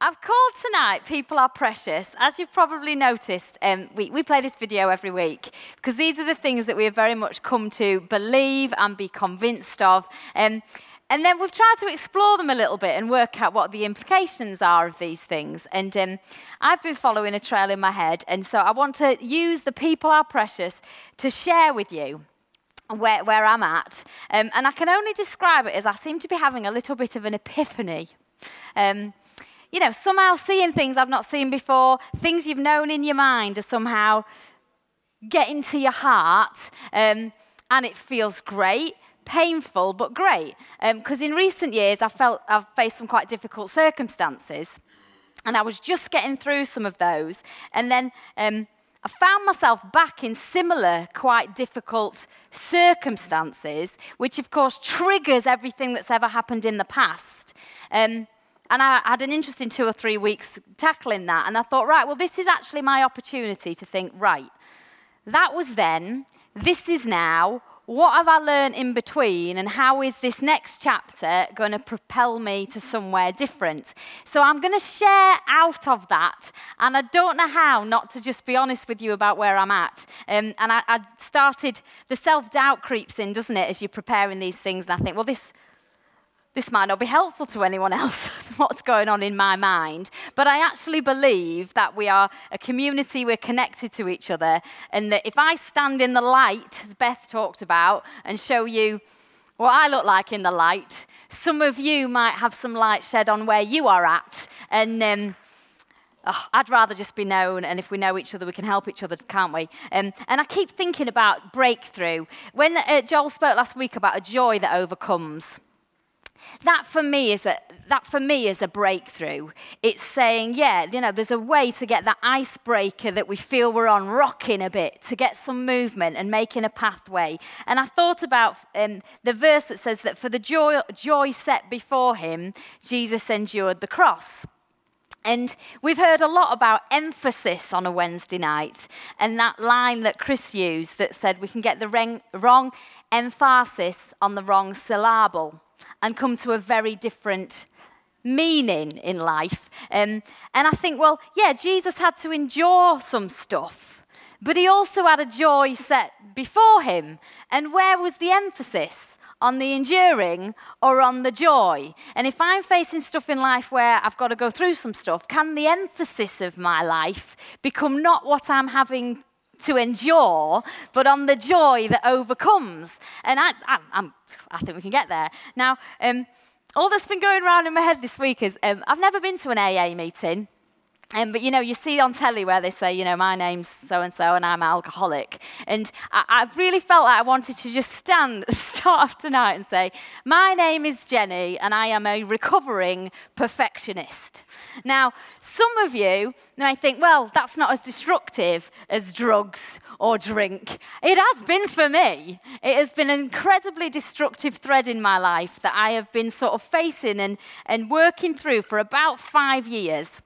I've called tonight People Are Precious. As you've probably noticed, um, we, we play this video every week because these are the things that we have very much come to believe and be convinced of. Um, and then we've tried to explore them a little bit and work out what the implications are of these things. And um, I've been following a trail in my head, and so I want to use the People Are Precious to share with you where, where I'm at. Um, and I can only describe it as I seem to be having a little bit of an epiphany. Um, you know, somehow seeing things I've not seen before, things you've known in your mind are somehow getting to your heart, um, and it feels great, painful, but great. Because um, in recent years, I felt I've faced some quite difficult circumstances, and I was just getting through some of those, and then um, I found myself back in similar, quite difficult circumstances, which of course triggers everything that's ever happened in the past. Um, and I had an interesting two or three weeks tackling that. And I thought, right, well, this is actually my opportunity to think, right, that was then, this is now. What have I learned in between, and how is this next chapter going to propel me to somewhere different? So, I'm going to share out of that, and I don't know how not to just be honest with you about where I'm at. Um, and I, I started, the self doubt creeps in, doesn't it, as you're preparing these things, and I think, well, this, this might not be helpful to anyone else, what's going on in my mind. But I actually believe that we are a community, we're connected to each other, and that if I stand in the light, as Beth talked about, and show you what I look like in the light, some of you might have some light shed on where you are at. And um, oh, I'd rather just be known, and if we know each other, we can help each other, can't we? Um, and I keep thinking about breakthrough. When uh, Joel spoke last week about a joy that overcomes, that for me is a that for me is a breakthrough. It's saying, yeah, you know, there's a way to get that icebreaker that we feel we're on rocking a bit, to get some movement and making a pathway. And I thought about um, the verse that says that for the joy, joy set before him, Jesus endured the cross. And we've heard a lot about emphasis on a Wednesday night, and that line that Chris used that said we can get the wrong emphasis on the wrong syllable and come to a very different meaning in life. Um, and I think, well, yeah, Jesus had to endure some stuff, but he also had a joy set before him. And where was the emphasis? On the enduring or on the joy? And if I'm facing stuff in life where I've got to go through some stuff, can the emphasis of my life become not what I'm having to endure, but on the joy that overcomes. And I, I, I think we can get there. Now, um, all that's been going around in my head this week is um, I've never been to an AA meeting. Um, but you know, you see on telly where they say, you know, my name's so and so and I'm alcoholic. And I, I, really felt like I wanted to just stand, at the start off tonight and say, my name is Jenny and I am a recovering perfectionist. Now, some of you may think, well, that's not as destructive as drugs or drink. It has been for me. It has been an incredibly destructive thread in my life that I have been sort of facing and, and working through for about five years.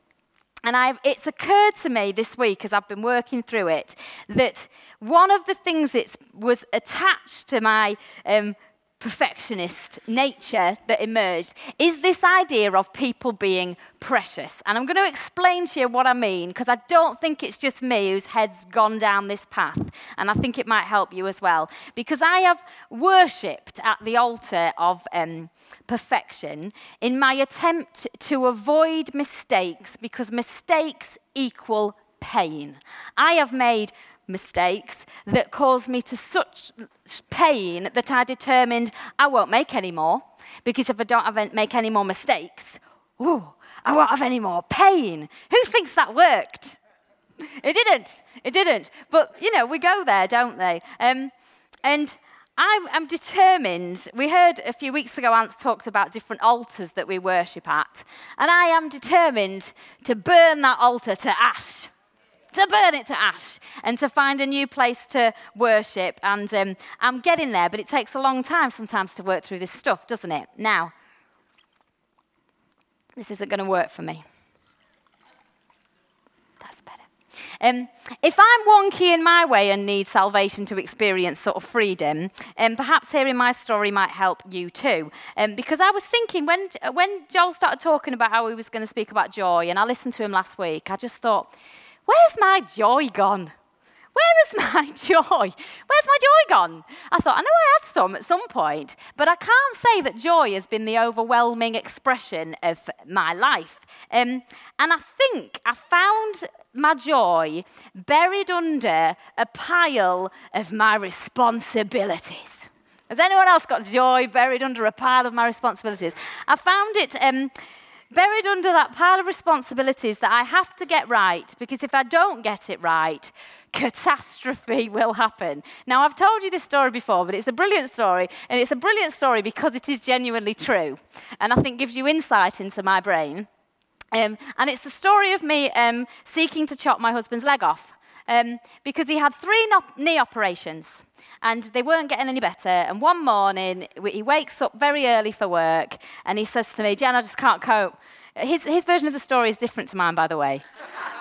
And I've, it's occurred to me this week as I've been working through it that one of the things that was attached to my um, perfectionist nature that emerged is this idea of people being precious. And I'm going to explain to you what I mean because I don't think it's just me whose head's gone down this path. And I think it might help you as well. Because I have worshipped at the altar of um, perfection in my attempt to avoid mistakes because mistakes equal pain. I have made mistakes that caused me to such pain that I determined I won't make any more because if I don't make any more mistakes, ooh, I won't have any more pain. Who thinks that worked? It didn't. It didn't. But, you know, we go there, don't they? Um, and I'm, I'm, determined. We heard a few weeks ago, Ants talked about different altars that we worship at. And I am determined to burn that altar to ash. To burn it to ash and to find a new place to worship. And um, I'm getting there, but it takes a long time sometimes to work through this stuff, doesn't it? Now, this isn't going to work for me. That's better. Um, if I'm wonky in my way and need salvation to experience sort of freedom, um, perhaps hearing my story might help you too. Um, because I was thinking when, when Joel started talking about how he was going to speak about joy, and I listened to him last week, I just thought, where's my joy gone? Where is my joy? Where's my joy gone? I thought, I know I had some at some point, but I can't say that joy has been the overwhelming expression of my life. Um, and I think I found my joy buried under a pile of my responsibilities. Has anyone else got joy buried under a pile of my responsibilities? I found it. Um, buried under that pile of responsibilities that I have to get right because if I don't get it right, catastrophe will happen. Now, I've told you this story before, but it's a brilliant story, and it's a brilliant story because it is genuinely true, and I think gives you insight into my brain. Um, and it's the story of me um, seeking to chop my husband's leg off um, because he had three no- knee operations and they weren't getting any better. And one morning, he wakes up very early for work and he says to me, Jen, I just can't cope. His, his version of the story is different to mine, by the way.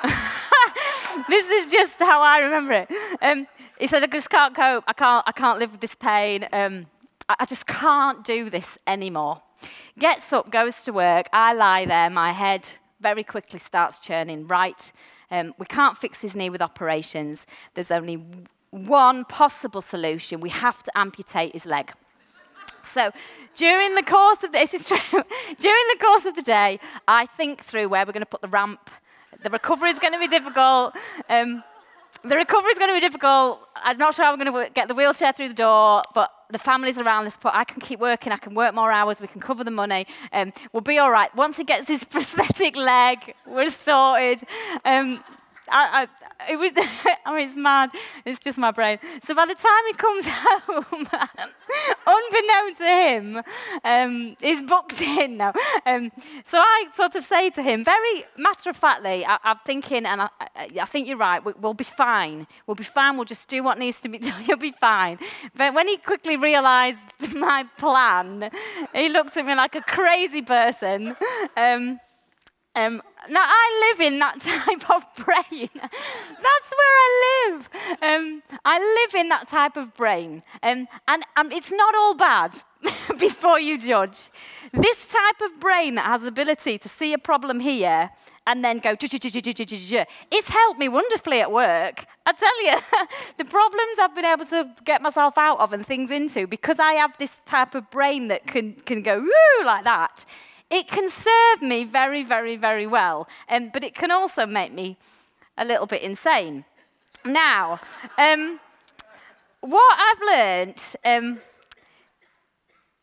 this is just how I remember it. Um, he said, I just can't cope. I can't, I can't live with this pain. Um, I, I just can't do this anymore. Gets up, goes to work. I lie there, my head very quickly starts churning. Right, um, we can't fix his knee with operations. There's only one possible solution. We have to amputate his leg. So during the course of the, this is true, during the course of the day, I think through where we're going to put the ramp. The recovery is going to be difficult. Um, the recovery is going to be difficult. I'm not sure how I'm going to get the wheelchair through the door, but the families around this point, I can keep working, I can work more hours, we can cover the money, um, we'll be all right. Once he gets his prosthetic leg, we're sorted. Um, I, I, it was, I mean, it's mad. It's just my brain. So by the time he comes home, unbeknown to him, um, he's booked in now. Um, so I sort of say to him, very matter of factly, I, am thinking, and I, I, think you're right, we, will be fine. We'll be fine. We'll just do what needs to be done. You'll be fine. But when he quickly realised my plan, he looked at me like a crazy person. Um, um, now, I live in that type of brain. That's where I live. Um, I live in that type of brain. Um, and um, it's not all bad before you judge. This type of brain that has the ability to see a problem here and then go, it's helped me wonderfully at work. I tell you, the problems I've been able to get myself out of and things into because I have this type of brain that can, can go, woo, like that it can serve me very, very, very well, um, but it can also make me a little bit insane. Now, um, what I've learned, um,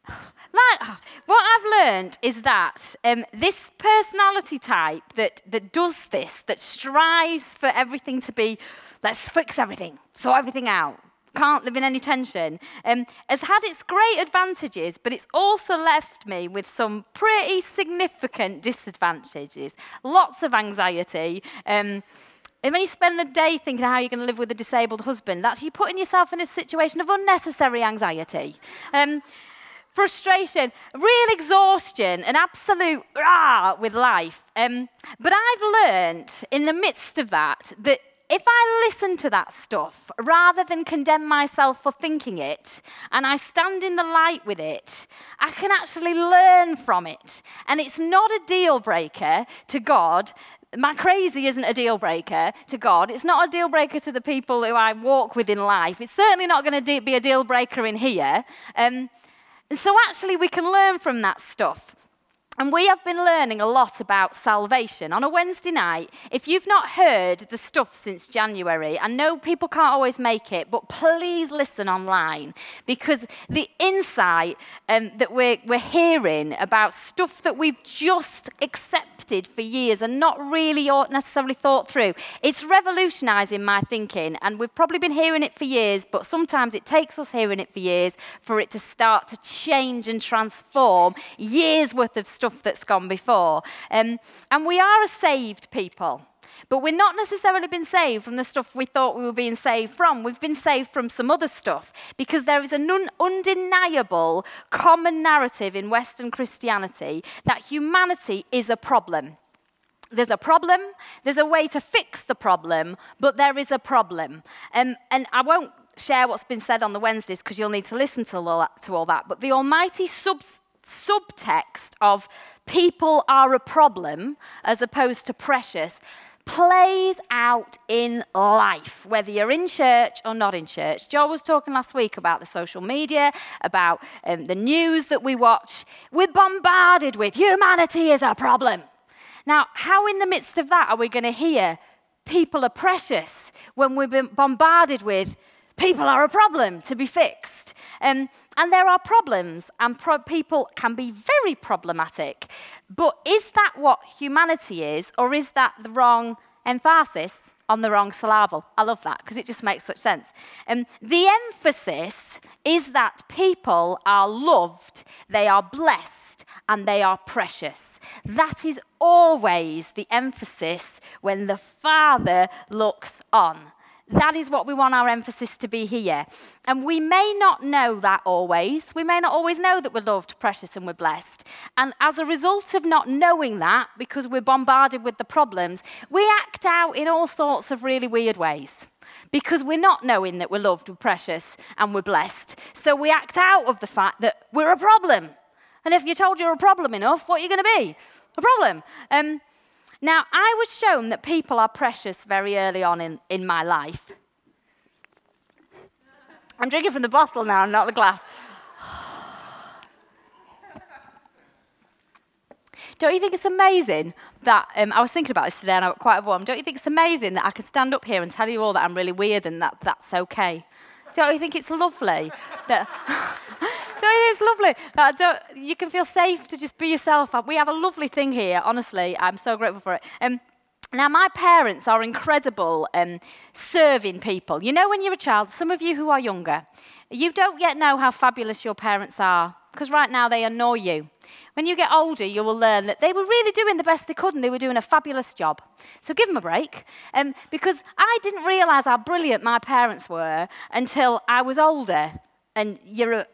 like, what I've learned is that um, this personality type that, that does this, that strives for everything to be, let's fix everything, sort everything out, can't live in any tension, um, has had its great advantages, but it's also left me with some pretty significant disadvantages. Lots of anxiety. Um, and when you spend the day thinking how you're going to live with a disabled husband, actually you're putting yourself in a situation of unnecessary anxiety. Um, frustration, real exhaustion, and absolute rah with life. Um, but I've learned in the midst of that that if I listen to that stuff rather than condemn myself for thinking it, and I stand in the light with it, I can actually learn from it. And it's not a deal breaker to God. My crazy isn't a deal breaker to God. It's not a deal breaker to the people who I walk with in life. It's certainly not going to be a deal breaker in here. Um, so, actually, we can learn from that stuff. And we have been learning a lot about salvation. On a Wednesday night, if you've not heard the stuff since January, I know people can't always make it, but please listen online because the insight um, that we're, we're hearing about stuff that we've just accepted for years and not really necessarily thought through, it's revolutionizing my thinking. And we've probably been hearing it for years, but sometimes it takes us hearing it for years for it to start to change and transform years worth of stuff stuff that's gone before. Um, and we are a saved people. But we're not necessarily been saved from the stuff we thought we were being saved from. We've been saved from some other stuff because there is an un- undeniable common narrative in Western Christianity that humanity is a problem. There's a problem, there's a way to fix the problem, but there is a problem. Um, and I won't share what's been said on the Wednesdays because you'll need to listen to all, that, to all that. But the almighty substance subtext of people are a problem as opposed to precious plays out in life, whether you're in church or not in church. Joe was talking last week about the social media, about um, the news that we watch. We're bombarded with humanity is a problem. Now, how in the midst of that are we going to hear people are precious when been bombarded with people are a problem to be fixed? Um, and there are problems, and pro- people can be very problematic. But is that what humanity is, or is that the wrong emphasis on the wrong syllable? I love that because it just makes such sense. Um, the emphasis is that people are loved, they are blessed, and they are precious. That is always the emphasis when the Father looks on. That is what we want our emphasis to be here. And we may not know that always. We may not always know that we're loved, precious, and we're blessed. And as a result of not knowing that, because we're bombarded with the problems, we act out in all sorts of really weird ways. Because we're not knowing that we're loved, we're precious, and we're blessed. So we act out of the fact that we're a problem. And if you're told you're a problem enough, what are you going to be? A problem. Um, now, I was shown that people are precious very early on in, in my life. I'm drinking from the bottle now, not the glass. Don't you think it's amazing that um, I was thinking about this today and I got quite warm? Don't you think it's amazing that I can stand up here and tell you all that I'm really weird and that that's okay? Don't you think it's lovely that it's lovely? Don't, you can feel safe to just be yourself. We have a lovely thing here, honestly. I'm so grateful for it. Um, now, my parents are incredible um, serving people. You know, when you're a child, some of you who are younger, you don't yet know how fabulous your parents are because right now they annoy you. When you get older, you will learn that they were really doing the best they could and they were doing a fabulous job. So give them a break. Um, because I didn't realize how brilliant my parents were until I was older. And you're a,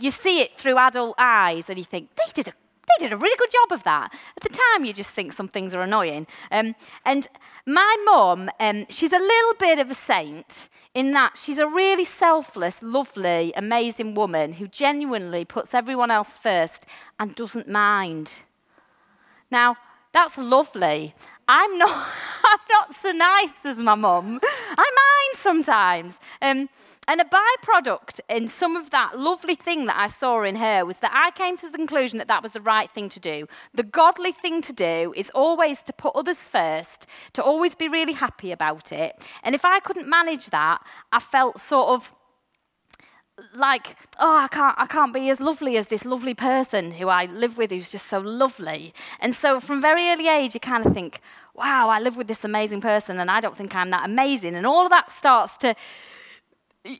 you see it through adult eyes and you think, they did a, they did a really good job of that. At the time, you just think some things are annoying. Um, and my mum, um, she's a little bit of a saint in that she's a really selfless, lovely, amazing woman who genuinely puts everyone else first and doesn't mind. Now, that's lovely. I'm not, I'm not so nice as my mum. I mind sometimes. Um, and a byproduct in some of that lovely thing that I saw in her was that I came to the conclusion that that was the right thing to do. The godly thing to do is always to put others first, to always be really happy about it. And if I couldn't manage that, I felt sort of like, oh, I can't, I can't be as lovely as this lovely person who I live with who's just so lovely. And so from very early age, you kind of think, wow, I live with this amazing person and I don't think I'm that amazing. And all of that starts to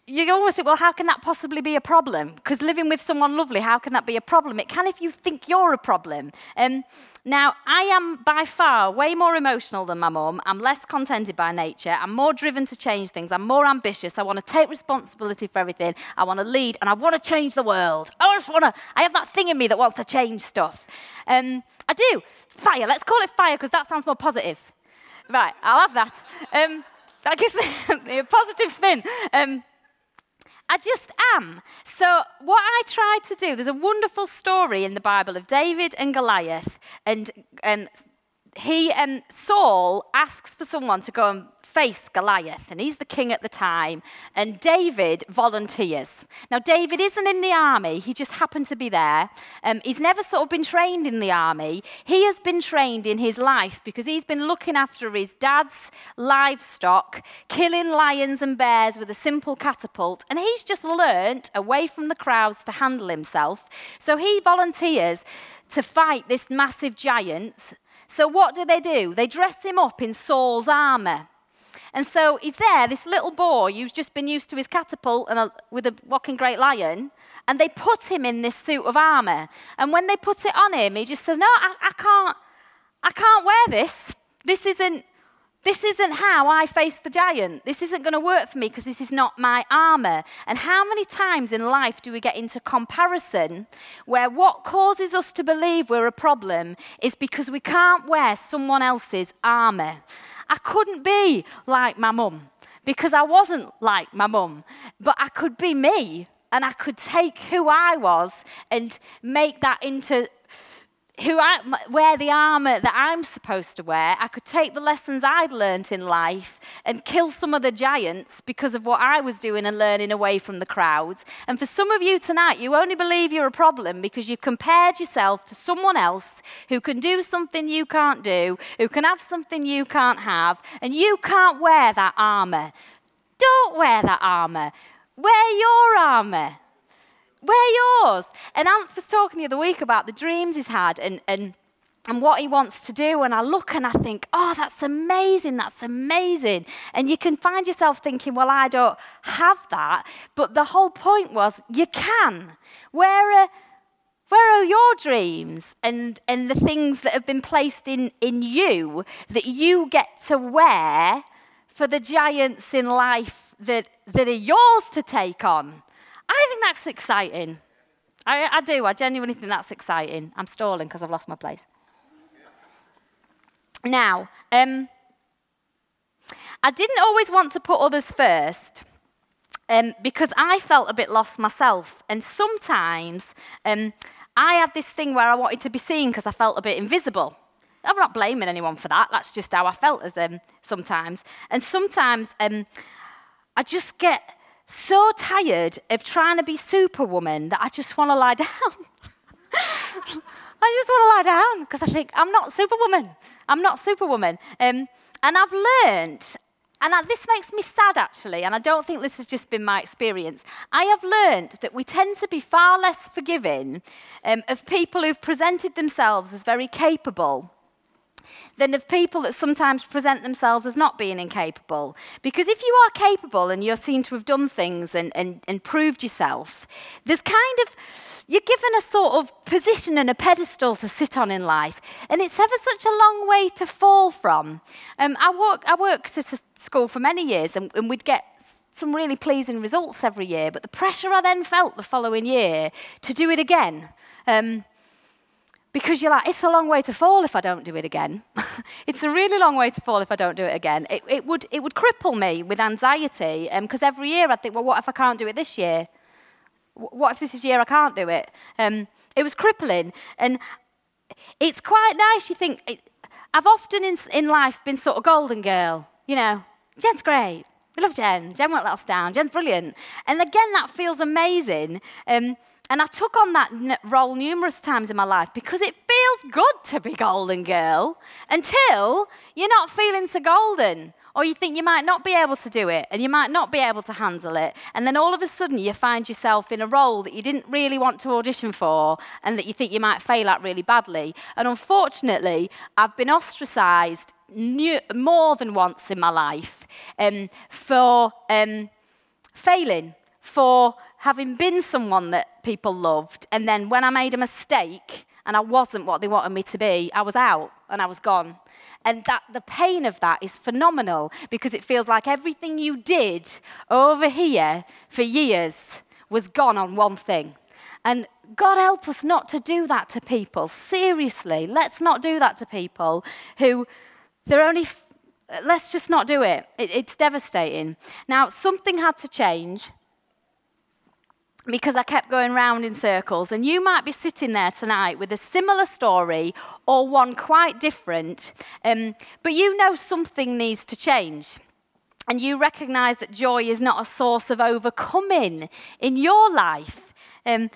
you almost think, well, how can that possibly be a problem? Because living with someone lovely, how can that be a problem? It can if you think you're a problem. Um, now, I am by far way more emotional than my mum. I'm less contented by nature. I'm more driven to change things. I'm more ambitious. I want to take responsibility for everything. I want to lead and I want to change the world. I just want to, I have that thing in me that wants to change stuff. Um, I do. Fire. Let's call it fire because that sounds more positive. Right, I'll have that. Um, that gives me a positive spin. I just am. So, what I try to do, there's a wonderful story in the Bible of David and Goliath, and, and he and Saul asks for someone to go and face Goliath, and he's the king at the time. And David volunteers. Now, David isn't in the army, he just happened to be there. Um, he's never sort of been trained in the army. He has been trained in his life because he's been looking after his dad's livestock, killing lions and bears with a simple catapult, and he's just learnt away from the crowds to handle himself. So he volunteers to fight this massive giant. So, what do they do? They dress him up in Saul's armour. And so he's there, this little boy who's just been used to his catapult and a, with a walking great lion, and they put him in this suit of armour. And when they put it on him, he just says, No, I, I can't, I can't wear this. This isn't, this isn't how I face the giant. This isn't going to work for me because this is not my armor. And how many times in life do we get into comparison where what causes us to believe we're a problem is because we can't wear someone else's armor? I couldn't be like my mum because I wasn't like my mum, but I could be me and I could take who I was and make that into who I, wear the armor that I'm supposed to wear, I could take the lessons I'd learned in life and kill some of the giants because of what I was doing and learning away from the crowds. And for some of you tonight, you only believe you're a problem because you've compared yourself to someone else who can do something you can't do, who can have something you can't have, and you can't wear that armor. Don't wear that armor. Wear your armor. Wear yours. And Ant was talking the other week about the dreams he's had and, and, and what he wants to do. And I look and I think, oh, that's amazing. That's amazing. And you can find yourself thinking, well, I don't have that. But the whole point was, you can. Where are, where are your dreams and, and the things that have been placed in, in you that you get to wear for the giants in life that, that are yours to take on? I think that's exciting. I, I do. I genuinely think that's exciting. I'm stalling because I've lost my place. Now, um, I didn't always want to put others first um, because I felt a bit lost myself. And sometimes um, I had this thing where I wanted to be seen because I felt a bit invisible. I'm not blaming anyone for that. That's just how I felt as um, sometimes. And sometimes um, I just get so tired of trying to be superwoman that I just want to lie down. I just want to lie down because I think I'm not superwoman. I'm not superwoman. Um, and I've learned, and I, this makes me sad actually, and I don't think this has just been my experience. I have learned that we tend to be far less forgiving um, of people who've presented themselves as very capable than of people that sometimes present themselves as not being incapable. Because if you are capable and you're seen to have done things and, and, and proved yourself, there's kind of you're given a sort of position and a pedestal to sit on in life, and it's ever such a long way to fall from. Um, I, work, I worked at a school for many years, and, and we'd get some really pleasing results every year, but the pressure I then felt the following year to do it again. Um, because you're like, it's a long way to fall if I don't do it again. it's a really long way to fall if I don't do it again. It, it would, it would cripple me with anxiety because um, every year I'd think, well, what if I can't do it this year? What if this is year I can't do it? Um, it was crippling. And it's quite nice, you think. It, I've often in, in life been sort of golden girl, you know, Jen's great. We love Jen. Jen won't let us down. Jen's brilliant. And again, that feels amazing. Um, and I took on that role numerous times in my life because it feels good to be golden girl until you're not feeling so golden. Or you think you might not be able to do it and you might not be able to handle it. And then all of a sudden you find yourself in a role that you didn't really want to audition for and that you think you might fail at really badly. And unfortunately, I've been ostracized new, more than once in my life um, for um, failing, for having been someone that people loved, and then when I made a mistake and I wasn't what they wanted me to be, I was out and I was gone. And that the pain of that is phenomenal because it feels like everything you did over here for years was gone on one thing. And God help us not to do that to people. Seriously, let's not do that to people who they're only. Let's just not do it. it it's devastating. Now, something had to change because I kept going round in circles. And you might be sitting there tonight with a similar story or one quite different, um, but you know something needs to change. and you recognize that joy is not a source of overcoming in your life, um,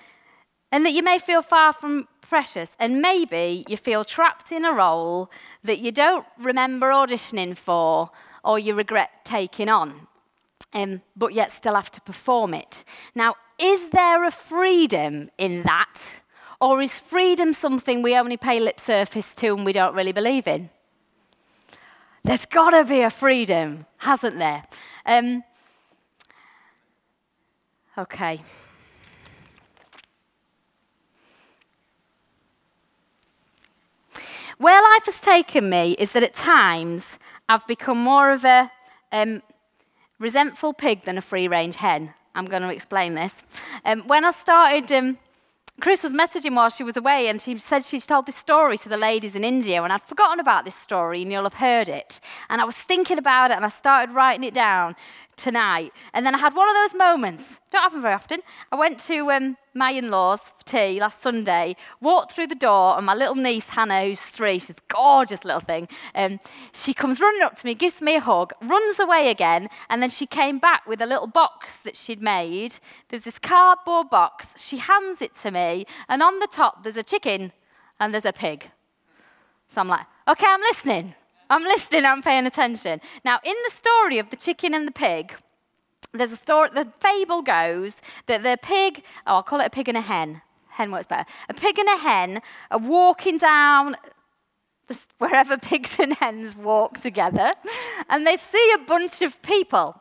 and that you may feel far from precious, and maybe you feel trapped in a role that you don't remember auditioning for or you regret taking on, um, but yet still have to perform it. Now, is there a freedom in that? Or is freedom something we only pay lip service to and we don't really believe in? There's got to be a freedom, hasn't there? Um, okay. Where life has taken me is that at times I've become more of a um, resentful pig than a free range hen. I'm going to explain this. Um, when I started, um, Chris was messaging while she was away, and she said she'd told this story to the ladies in India, and I'd forgotten about this story, and you'll have heard it. And I was thinking about it, and I started writing it down tonight. And then I had one of those moments. Don't happen very often. I went to um, my in-laws for tea last Sunday. Walked through the door, and my little niece Hannah, who's three, she's a gorgeous little thing. Um, she comes running up to me, gives me a hug, runs away again, and then she came back with a little box that she'd made. There's this cardboard box. She hands it to me, and on the top there's a chicken and there's a pig. So I'm like, okay, I'm listening. I'm listening, I'm paying attention. Now, in the story of the chicken and the pig, there's a story, the fable goes that the pig, oh, I'll call it a pig and a hen. Hen works better. A pig and a hen are walking down wherever pigs and hens walk together, and they see a bunch of people.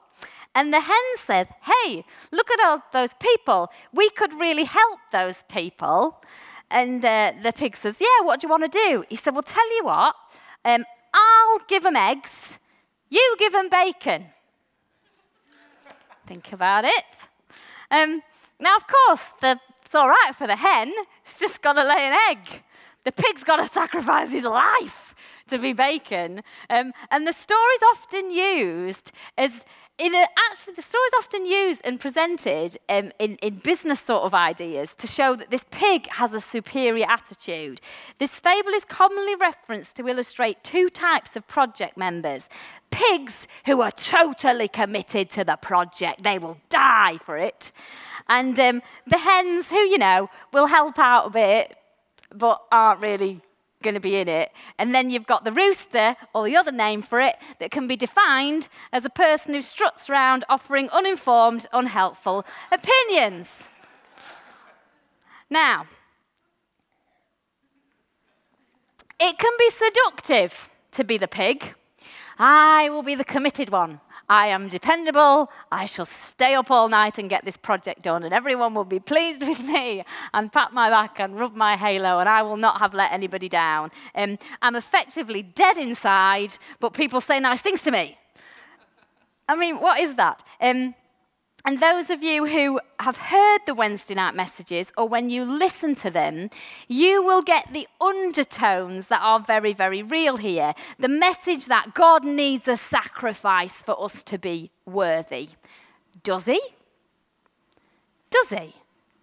And the hen says, Hey, look at all those people. We could really help those people. And uh, the pig says, Yeah, what do you want to do? He said, Well, tell you what, um, I'll give them eggs, you give them bacon. Think about it. Um, now, of course, the, it's all right for the hen, it's just got to lay an egg. The pig's got to sacrifice his life to be bacon. Um, and the story's often used as in a, actually, the story is often used and presented um, in, in business sort of ideas to show that this pig has a superior attitude. This fable is commonly referenced to illustrate two types of project members. Pigs who are totally committed to the project, they will die for it, and um, the hens who, you know, will help out a bit but aren't really going to be in it. And then you've got the rooster, or the other name for it, that can be defined as a person who struts around offering uninformed, unhelpful opinions. Now, it can be seductive to be the pig. I will be the committed one. I am dependable. I shall stay up all night and get this project done, and everyone will be pleased with me and pat my back and rub my halo, and I will not have let anybody down. Um, I'm effectively dead inside, but people say nice things to me. I mean, what is that? Um, and those of you who have heard the Wednesday night messages, or when you listen to them, you will get the undertones that are very, very real here. The message that God needs a sacrifice for us to be worthy. Does He? Does He?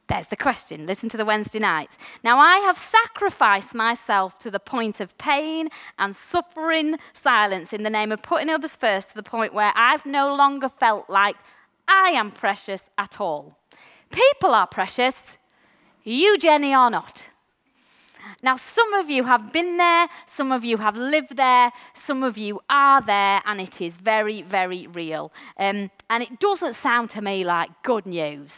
There's the question. Listen to the Wednesday night. Now, I have sacrificed myself to the point of pain and suffering silence in the name of putting others first to the point where I've no longer felt like I am precious at all. People are precious, you, Jenny, are not. Now, some of you have been there, some of you have lived there, some of you are there, and it is very, very real. Um, and it doesn't sound to me like good news.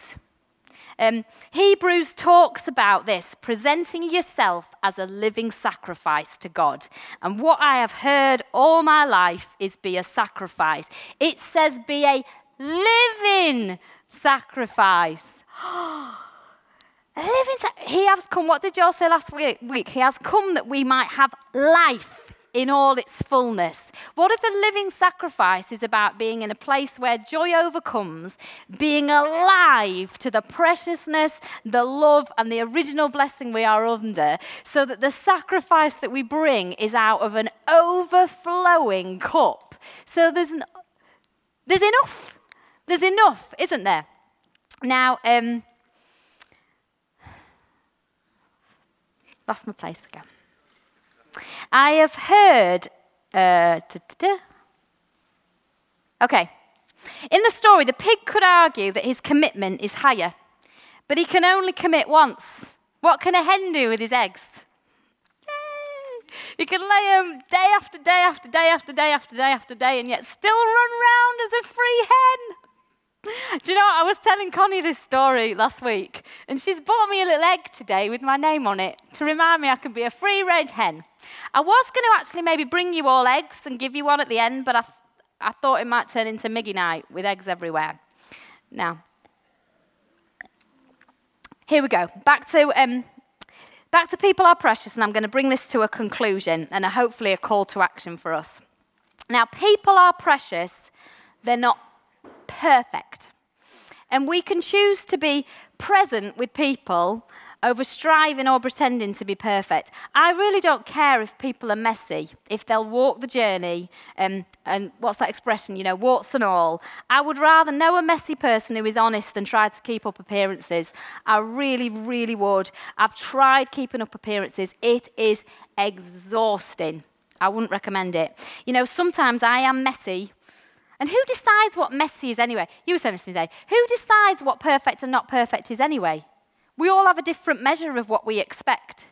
Um, Hebrews talks about this presenting yourself as a living sacrifice to God. And what I have heard all my life is be a sacrifice. It says be a living sacrifice. living sa- He has come. What did Joel say last week? He has come that we might have life in all its fullness. What if the living sacrifice is about being in a place where joy overcomes, being alive to the preciousness, the love, and the original blessing we are under, so that the sacrifice that we bring is out of an overflowing cup? So there's, an, there's enough there's enough, isn't there? Now, um, lost my place again. I have heard. Uh, Okay. In the story, the pig could argue that his commitment is higher, but he can only commit once. What can a hen do with his eggs? You can lay them day after day after day after day after day after day and yet still run round as a free hen. Do you know, what? I was telling Connie this story last week, and she's bought me a little egg today with my name on it to remind me I can be a free range hen. I was going to actually maybe bring you all eggs and give you one at the end, but I, th- I thought it might turn into Miggy night with eggs everywhere. Now, here we go. Back to um, back to people are precious, and I'm going to bring this to a conclusion and a, hopefully a call to action for us. Now, people are precious, they're not perfect. And we can choose to be present with people over striving or pretending to be perfect. I really don't care if people are messy, if they'll walk the journey, um, and what's that expression, you know, warts and all. I would rather know a messy person who is honest than try to keep up appearances. I really, really would. I've tried keeping up appearances, it is exhausting. I wouldn't recommend it. You know, sometimes I am messy. And who decides what messy is anyway? You were saying this to me today. Who decides what perfect and not perfect is anyway? We all have a different measure of what we expect.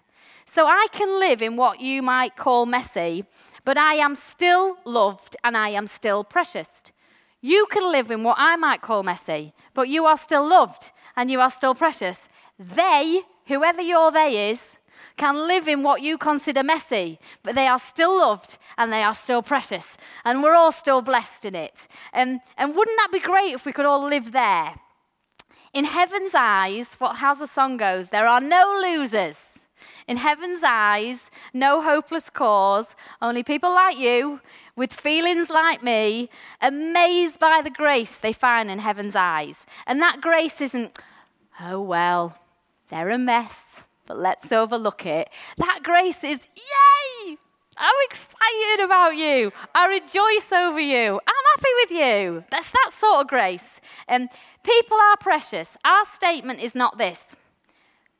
So I can live in what you might call messy, but I am still loved and I am still precious. You can live in what I might call messy, but you are still loved and you are still precious. They, whoever your they is, can live in what you consider messy, but they are still loved and they are still precious. And we're all still blessed in it. And, and wouldn't that be great if we could all live there? In heaven's eyes, what how's the song goes, there are no losers. In heaven's eyes, no hopeless cause, only people like you with feelings like me, amazed by the grace they find in heaven's eyes. And that grace isn't, oh well, they're a mess, but let's overlook it. That grace is, yay! I'm excited about you. I rejoice over you. I'm happy with you. That's that sort of grace. And People are precious. Our statement is not this.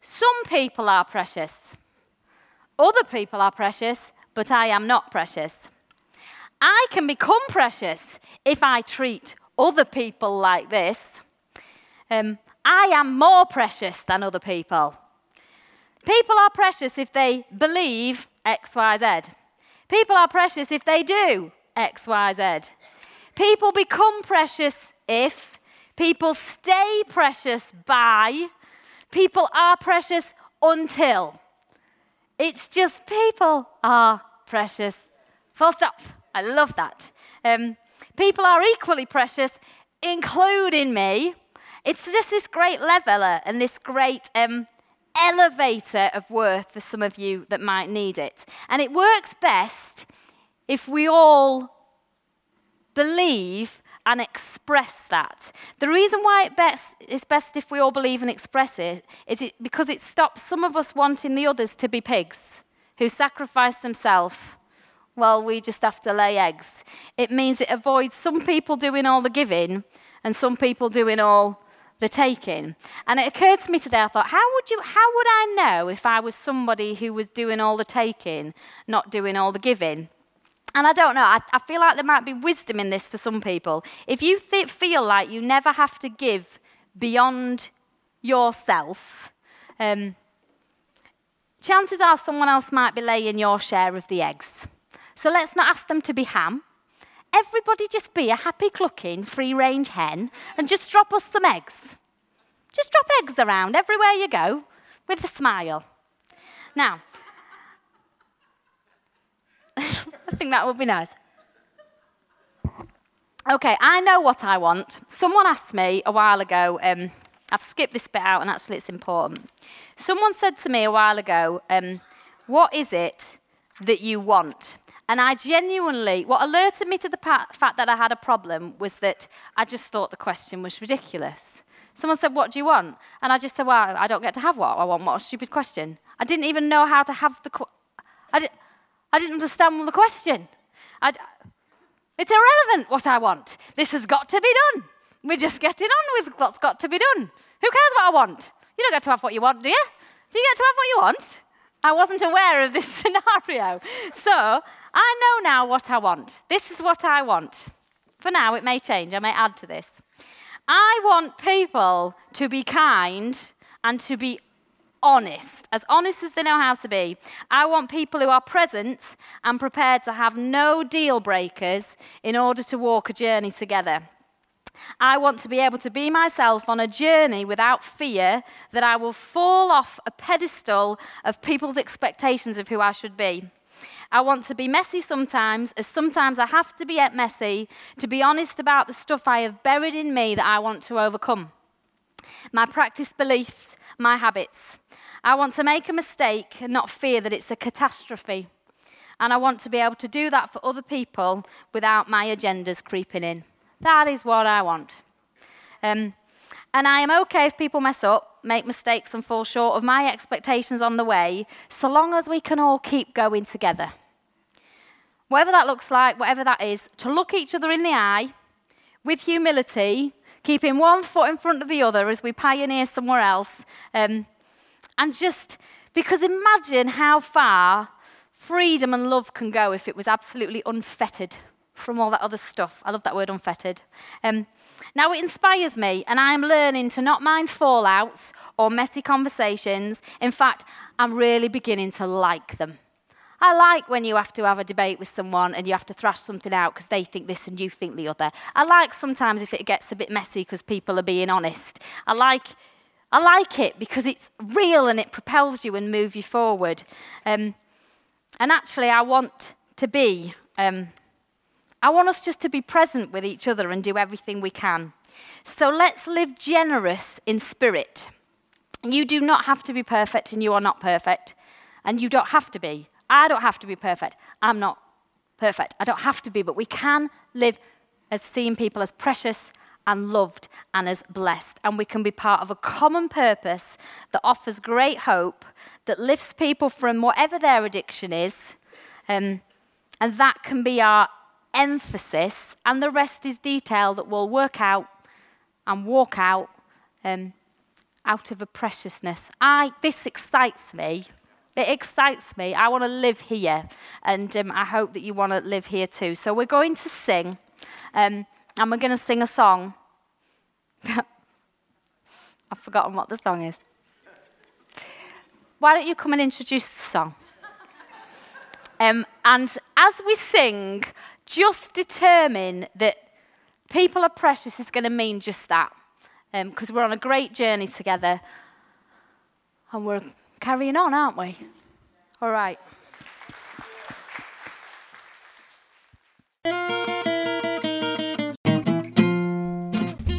Some people are precious. Other people are precious, but I am not precious. I can become precious if I treat other people like this. Um, I am more precious than other people. People are precious if they believe X, Y, Z. People are precious if they do X, Y, Z. People become precious if People stay precious by, people are precious until. It's just people are precious. Full stop. I love that. Um, people are equally precious, including me. It's just this great leveler and this great um, elevator of worth for some of you that might need it. And it works best if we all believe and express that. The reason why it best, it's best if we all believe and express it is it, because it stops some of us wanting the others to be pigs who sacrifice themselves while we just have to lay eggs. It means it avoids some people doing all the giving and some people doing all the taking. And it occurred to me today, I thought, how would, you, how would I know if I was somebody who was doing all the taking, not doing all the giving? And I don't know, I, I, feel like there might be wisdom in this for some people. If you th- feel like you never have to give beyond yourself, um, chances are someone else might be laying your share of the eggs. So let's not ask them to be ham. Everybody just be a happy clucking free range hen and just drop us some eggs. Just drop eggs around everywhere you go with a smile. Now, I think that would be nice. Okay, I know what I want. Someone asked me a while ago, um, I've skipped this bit out and actually it's important. Someone said to me a while ago, um, What is it that you want? And I genuinely, what alerted me to the fact that I had a problem was that I just thought the question was ridiculous. Someone said, What do you want? And I just said, Well, I don't get to have what I want. What a stupid question. I didn't even know how to have the. Qu- I did, I didn't understand the question. I'd, it's irrelevant what I want. This has got to be done. We're just getting on with what's got to be done. Who cares what I want? You don't get to have what you want, do you? Do you get to have what you want? I wasn't aware of this scenario. So I know now what I want. This is what I want For now, it may change. I may add to this. I want people to be kind and to be honest, as honest as they know how to be. I want people who are present and prepared to have no deal breakers in order to walk a journey together. I want to be able to be myself on a journey without fear that I will fall off a pedestal of people's expectations of who I should be. I want to be messy sometimes, as sometimes I have to be at messy to be honest about the stuff I have buried in me that I want to overcome. My practice beliefs, my habits. I want to make a mistake and not fear that it's a catastrophe. And I want to be able to do that for other people without my agendas creeping in. That is what I want. Um, and I am okay if people mess up, make mistakes, and fall short of my expectations on the way, so long as we can all keep going together. Whatever that looks like, whatever that is, to look each other in the eye with humility, keeping one foot in front of the other as we pioneer somewhere else. Um, and just because imagine how far freedom and love can go if it was absolutely unfettered from all that other stuff. I love that word, unfettered. Um, now, it inspires me, and I'm learning to not mind fallouts or messy conversations. In fact, I'm really beginning to like them. I like when you have to have a debate with someone and you have to thrash something out because they think this and you think the other. I like sometimes if it gets a bit messy because people are being honest. I like, I like it because it's real and it propels you and moves you forward. Um, and actually, I want to be um, I want us just to be present with each other and do everything we can. So let's live generous in spirit. You do not have to be perfect, and you are not perfect. And you don't have to be. I don't have to be perfect. I'm not perfect. I don't have to be, but we can live as seeing people as precious and loved and as blessed. And we can be part of a common purpose that offers great hope, that lifts people from whatever their addiction is. Um, and that can be our emphasis, and the rest is detail that we'll work out and walk out um, out of a preciousness. I, this excites me. It excites me. I want to live here, and um, I hope that you want to live here too. So we're going to sing, um, and we're going to sing a song. I've forgotten what the song is. Why don't you come and introduce the song? Um, and as we sing, just determine that people are precious is going to mean just that. Because um, we're on a great journey together. And we're carrying on, aren't we? All right.